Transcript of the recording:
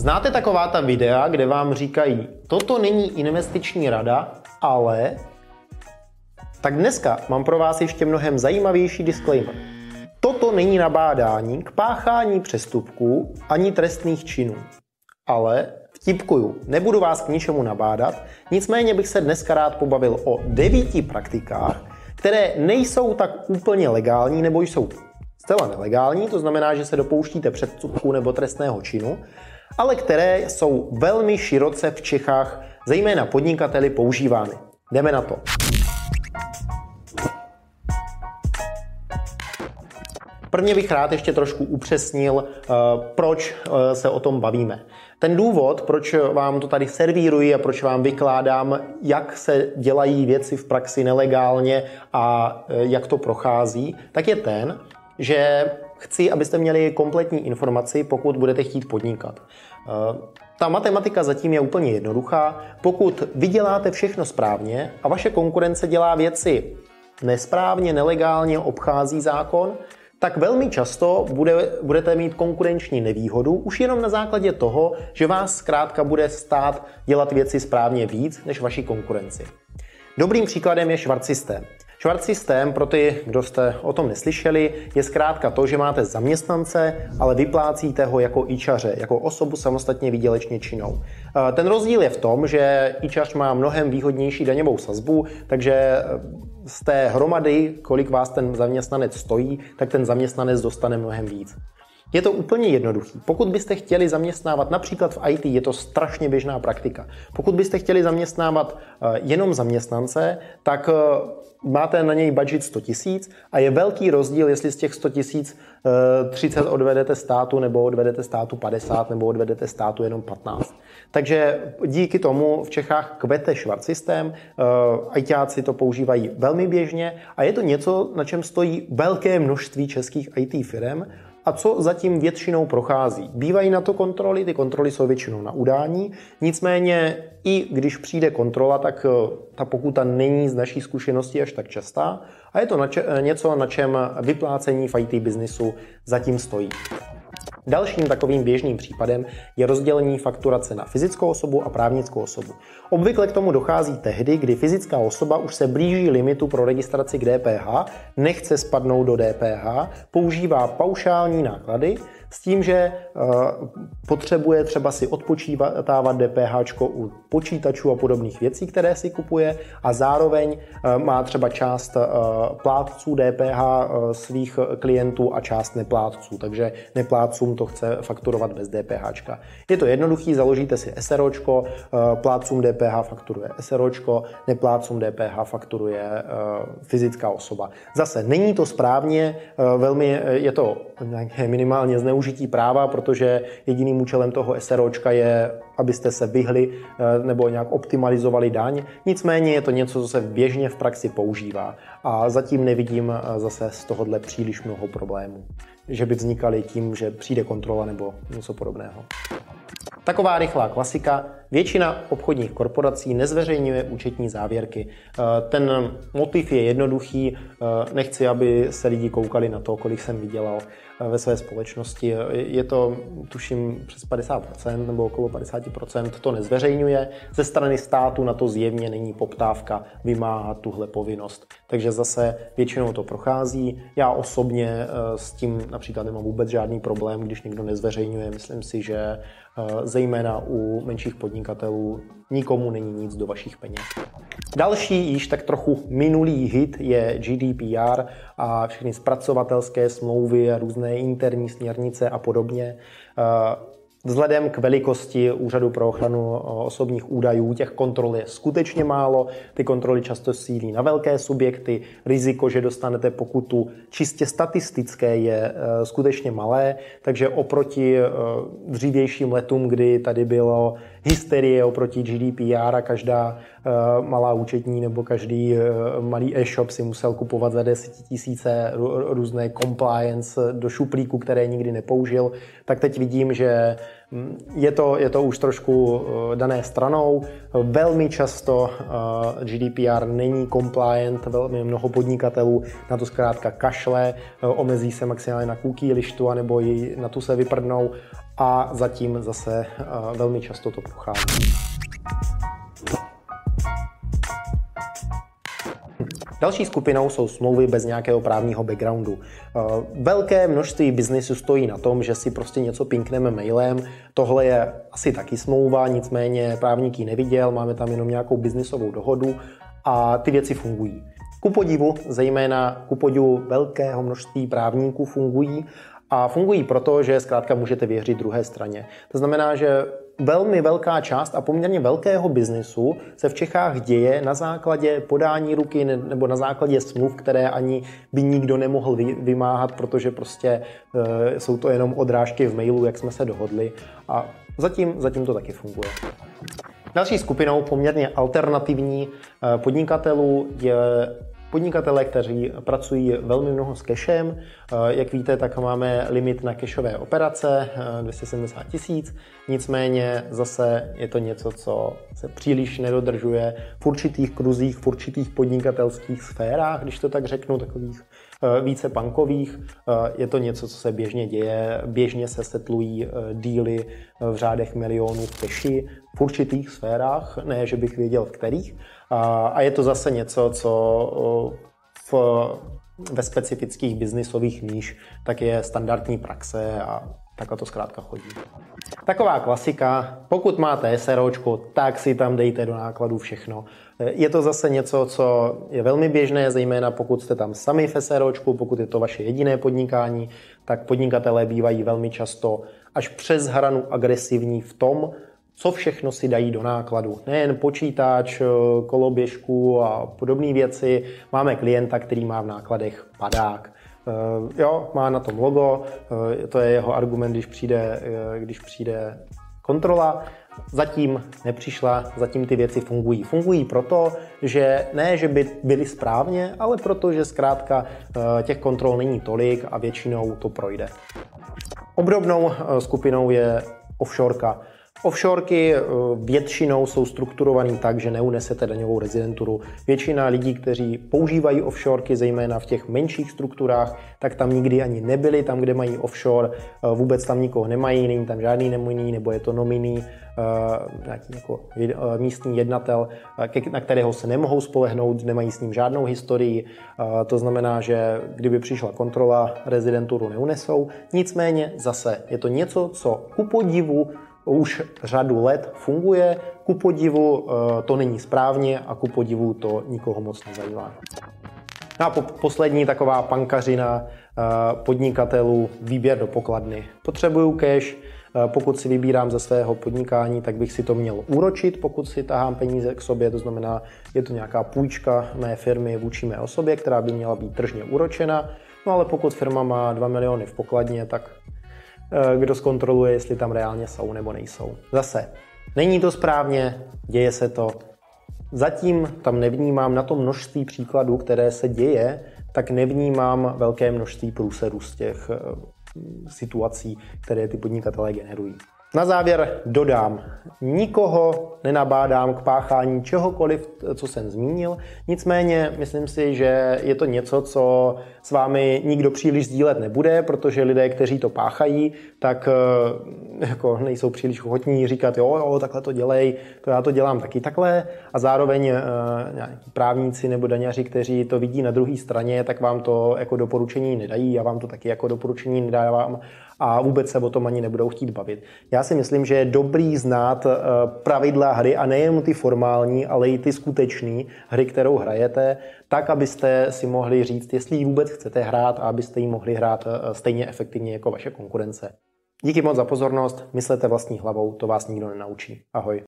Znáte taková ta videa, kde vám říkají, toto není investiční rada, ale... Tak dneska mám pro vás ještě mnohem zajímavější disclaimer. Toto není nabádání k páchání přestupků ani trestných činů. Ale vtipkuju, nebudu vás k ničemu nabádat, nicméně bych se dneska rád pobavil o devíti praktikách, které nejsou tak úplně legální nebo jsou zcela nelegální, to znamená, že se dopouštíte předsudku nebo trestného činu, ale které jsou velmi široce v Čechách, zejména podnikateli, používány. Jdeme na to. Prvně bych rád ještě trošku upřesnil, eh, proč eh, se o tom bavíme. Ten důvod, proč vám to tady servíruji a proč vám vykládám, jak se dělají věci v praxi nelegálně a eh, jak to prochází, tak je ten, že chci, abyste měli kompletní informaci, pokud budete chtít podnikat. Ta matematika zatím je úplně jednoduchá. Pokud vyděláte všechno správně a vaše konkurence dělá věci nesprávně, nelegálně, obchází zákon, tak velmi často bude, budete mít konkurenční nevýhodu už jenom na základě toho, že vás zkrátka bude stát dělat věci správně víc než vaši konkurenci. Dobrým příkladem je Schwarz systém. Schwarz systém, pro ty, kdo jste o tom neslyšeli, je zkrátka to, že máte zaměstnance, ale vyplácíte ho jako ičaře, jako osobu samostatně výdělečně činnou. Ten rozdíl je v tom, že ičař má mnohem výhodnější daňovou sazbu, takže z té hromady, kolik vás ten zaměstnanec stojí, tak ten zaměstnanec dostane mnohem víc. Je to úplně jednoduchý. Pokud byste chtěli zaměstnávat například v IT, je to strašně běžná praktika. Pokud byste chtěli zaměstnávat eh, jenom zaměstnance, tak eh, máte na něj budget 100 tisíc a je velký rozdíl, jestli z těch 100 tisíc 30 eh, odvedete státu nebo odvedete státu 50 nebo odvedete státu jenom 15. Takže díky tomu v Čechách kvete švart systém, ITáci to používají velmi běžně a je to něco, na čem stojí velké množství českých IT firm a co zatím většinou prochází. Bývají na to kontroly, ty kontroly jsou většinou na udání, nicméně i když přijde kontrola, tak eh, ta pokuta není z naší zkušenosti až tak častá a je to na če- něco, na čem vyplácení v IT biznisu zatím stojí. Dalším takovým běžným případem je rozdělení fakturace na fyzickou osobu a právnickou osobu. Obvykle k tomu dochází tehdy, kdy fyzická osoba už se blíží limitu pro registraci k DPH, nechce spadnout do DPH, používá paušální náklady, s tím, že eh, potřebuje třeba si odpočítávat DPH u počítačů a podobných věcí, které si kupuje a zároveň eh, má třeba část eh, plátců DPH svých klientů a část neplátců, takže neplátcům to chce fakturovat bez DPH. Je to jednoduchý, založíte si SROčko, plátcům DPH fakturuje SROčko, neplátcům DPH fakturuje fyzická osoba. Zase není to správně, velmi je to minimálně zneužité zneužití práva, protože jediným účelem toho SROčka je, abyste se vyhli eh, nebo nějak optimalizovali daň. Nicméně je to něco, co se běžně v praxi používá a zatím nevidím eh, zase z tohohle příliš mnoho problémů, že by vznikaly tím, že přijde kontrola nebo něco podobného. Taková rychlá klasika. Většina obchodních korporací nezveřejňuje účetní závěrky. Eh, ten motiv je jednoduchý. Nechci, aby se lidi koukali na to, kolik jsem vydělal ve své společnosti. Je to, tuším, přes 50% nebo okolo 50% to nezveřejňuje. Ze strany státu na to zjevně není poptávka vymáhat tuhle povinnost. Takže zase většinou to prochází. Já osobně eh, s tím například nemám vůbec žádný problém, když někdo nezveřejňuje. Myslím si, že eh, zejména u menších podnikatelů nikomu není nic do vašich peněz. Další již tak trochu minulý hit je GDPR a všechny zpracovatelské smlouvy a různé interní směrnice a podobně. Vzhledem k velikosti Úřadu pro ochranu osobních údajů těch kontrol je skutečně málo. Ty kontroly často sílí na velké subjekty. Riziko, že dostanete pokutu čistě statistické, je e, skutečně malé. Takže oproti e, dřívějším letům, kdy tady bylo hysterie oproti GDPR a každá eh, malá účetní nebo každý eh, malý e-shop si musel kupovat za tisíce různé compliance do šuplíku, které nikdy nepoužil, tak teď vidím, že je to, je to už trošku dané stranou. Velmi často GDPR není compliant, velmi mnoho podnikatelů na to zkrátka kašle, omezí se maximálně na cookie lištu, anebo ji na tu se vyprdnou a zatím zase velmi často to pochází. Další skupinou jsou smlouvy bez nějakého právního backgroundu. Eh, velké množství biznisu stojí na tom, že si prostě něco pinkneme mailem. Tohle je asi taky smlouva, nicméně právník ji neviděl, máme tam jenom nějakou biznisovou dohodu a ty věci fungují. Ku podivu, zejména ku podivu velkého množství právníků fungují a fungují proto, že zkrátka můžete věřit druhé straně. To znamená, že velmi velká část a poměrně velkého biznesu se v Čechách děje na základě podání ruky nebo na základě smluv, které ani by nikdo nemohl vymáhat, protože prostě e, jsou to jenom odrážky v mailu, jak jsme se dohodli a zatím, zatím to taky funguje. Další skupinou poměrně alternativní e, podnikatelů je podnikatele, kteří pracují velmi mnoho s cashem. Eh, jak víte, tak máme limit na cashové operace 270 eh, tisíc, nicméně zase je to něco, co se příliš nedodržuje v určitých kruzích, v určitých podnikatelských sférách, když to tak řeknu, takových více bankových. Je to něco, co se běžně děje. Běžně se setlují díly v řádech milionů v keši v určitých sférách, ne, že bych věděl v kterých. A je to zase něco, co v, ve specifických biznisových níž tak je standardní praxe a takhle to zkrátka chodí. Taková klasika, pokud máte SROčko, tak si tam dejte do nákladu všechno. Je to zase něco, co je velmi běžné, zejména pokud jste tam sami v SROčku, pokud je to vaše jediné podnikání, tak podnikatelé bývají velmi často až přes hranu agresivní v tom, co všechno si dají do nákladu. Nejen počítač, eh, koloběžku a podobné věci. Máme klienta, který má v nákladech padák. Eh, jo, má na tom logo, eh, to je jeho argument, když přijde, když přijde kontrola. Zatím nepřišla, zatím ty věci fungují. Fungují proto, že ne, že by byly správně, ale proto, že zkrátka těch kontrol není tolik a většinou to projde. Obdobnou skupinou je offshoreka. Offshoreky eh, většinou jsou strukturovaný tak, že neunesete daňovou rezidenturu. Většina lidí, kteří používají offshoreky, zejména v těch menších strukturách, tak tam nikdy ani nebyli, tam, kde mají offshore, eh, vůbec tam nikoho nemají, není tam žádný nemoní, nebo je to nominý, eh, nějaký jako místní jednatel, na kterého se nemohou spolehnout, nemají s ním žádnou historii. To znamená, že kdyby přišla kontrola, rezidenturu neunesou. Nicméně zase je to něco, co ku podivu už řadu let funguje. Ku podivu eh, to není správně a ku podivu to nikoho moc nezajímá. No a po, poslední taková pankařina eh, podnikatelů, výběr do pokladny. Potřebuju cash, eh, pokud si vybírám ze svého podnikání, tak bych si to měl úročit, pokud si tahám peníze k sobě, to znamená, je to nějaká půjčka mé firmy vůči mé osobě, která by měla být tržně úročena. No ale pokud firma má 2 miliony v pokladně, tak kdo zkontroluje, jestli tam reálně jsou nebo nejsou. Zase, není to správně, děje se to. Zatím tam nevnímám na to množství příkladů, které se děje, tak nevnímám velké množství průserů z těch eh, situací, které ty podnikatelé generují. Na závěr dodám, nikoho nenabádám k páchání čehokoliv, co jsem zmínil, nicméně myslím si, že je to něco, co s vámi nikdo příliš sdílet nebude, protože lidé, kteří to páchají, tak eh, jako nejsou příliš ochotní říkat, jo, jo, takhle to dělej, to já to dělám taky takhle. A zároveň e, právníci nebo daňaři, kteří to vidí na druhé straně, tak vám to jako doporučení nedají, já vám to taky jako doporučení nedávám a vůbec se o tom ani nebudou chtít bavit. Já si myslím, že je dobrý znát eh, pravidla hry a nejen ty formální, ale i ty skutečné hry, kterou hrajete, tak, abyste si mohli říct, jestli ji vůbec chcete hrát a abyste ji mohli hrát eh, stejně efektivně jako vaše konkurence. Díky moc za pozornost, myslete vlastní hlavou, to vás nikdo nenaučí. Ahoj.